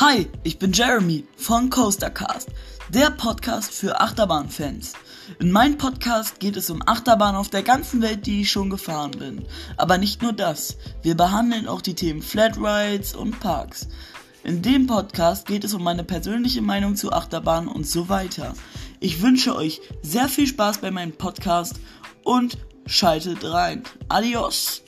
Hi, ich bin Jeremy von Coastercast, der Podcast für Achterbahnfans. In meinem Podcast geht es um Achterbahnen auf der ganzen Welt, die ich schon gefahren bin. Aber nicht nur das, wir behandeln auch die Themen Flatrides und Parks. In dem Podcast geht es um meine persönliche Meinung zu Achterbahnen und so weiter. Ich wünsche euch sehr viel Spaß bei meinem Podcast und schaltet rein. Adios!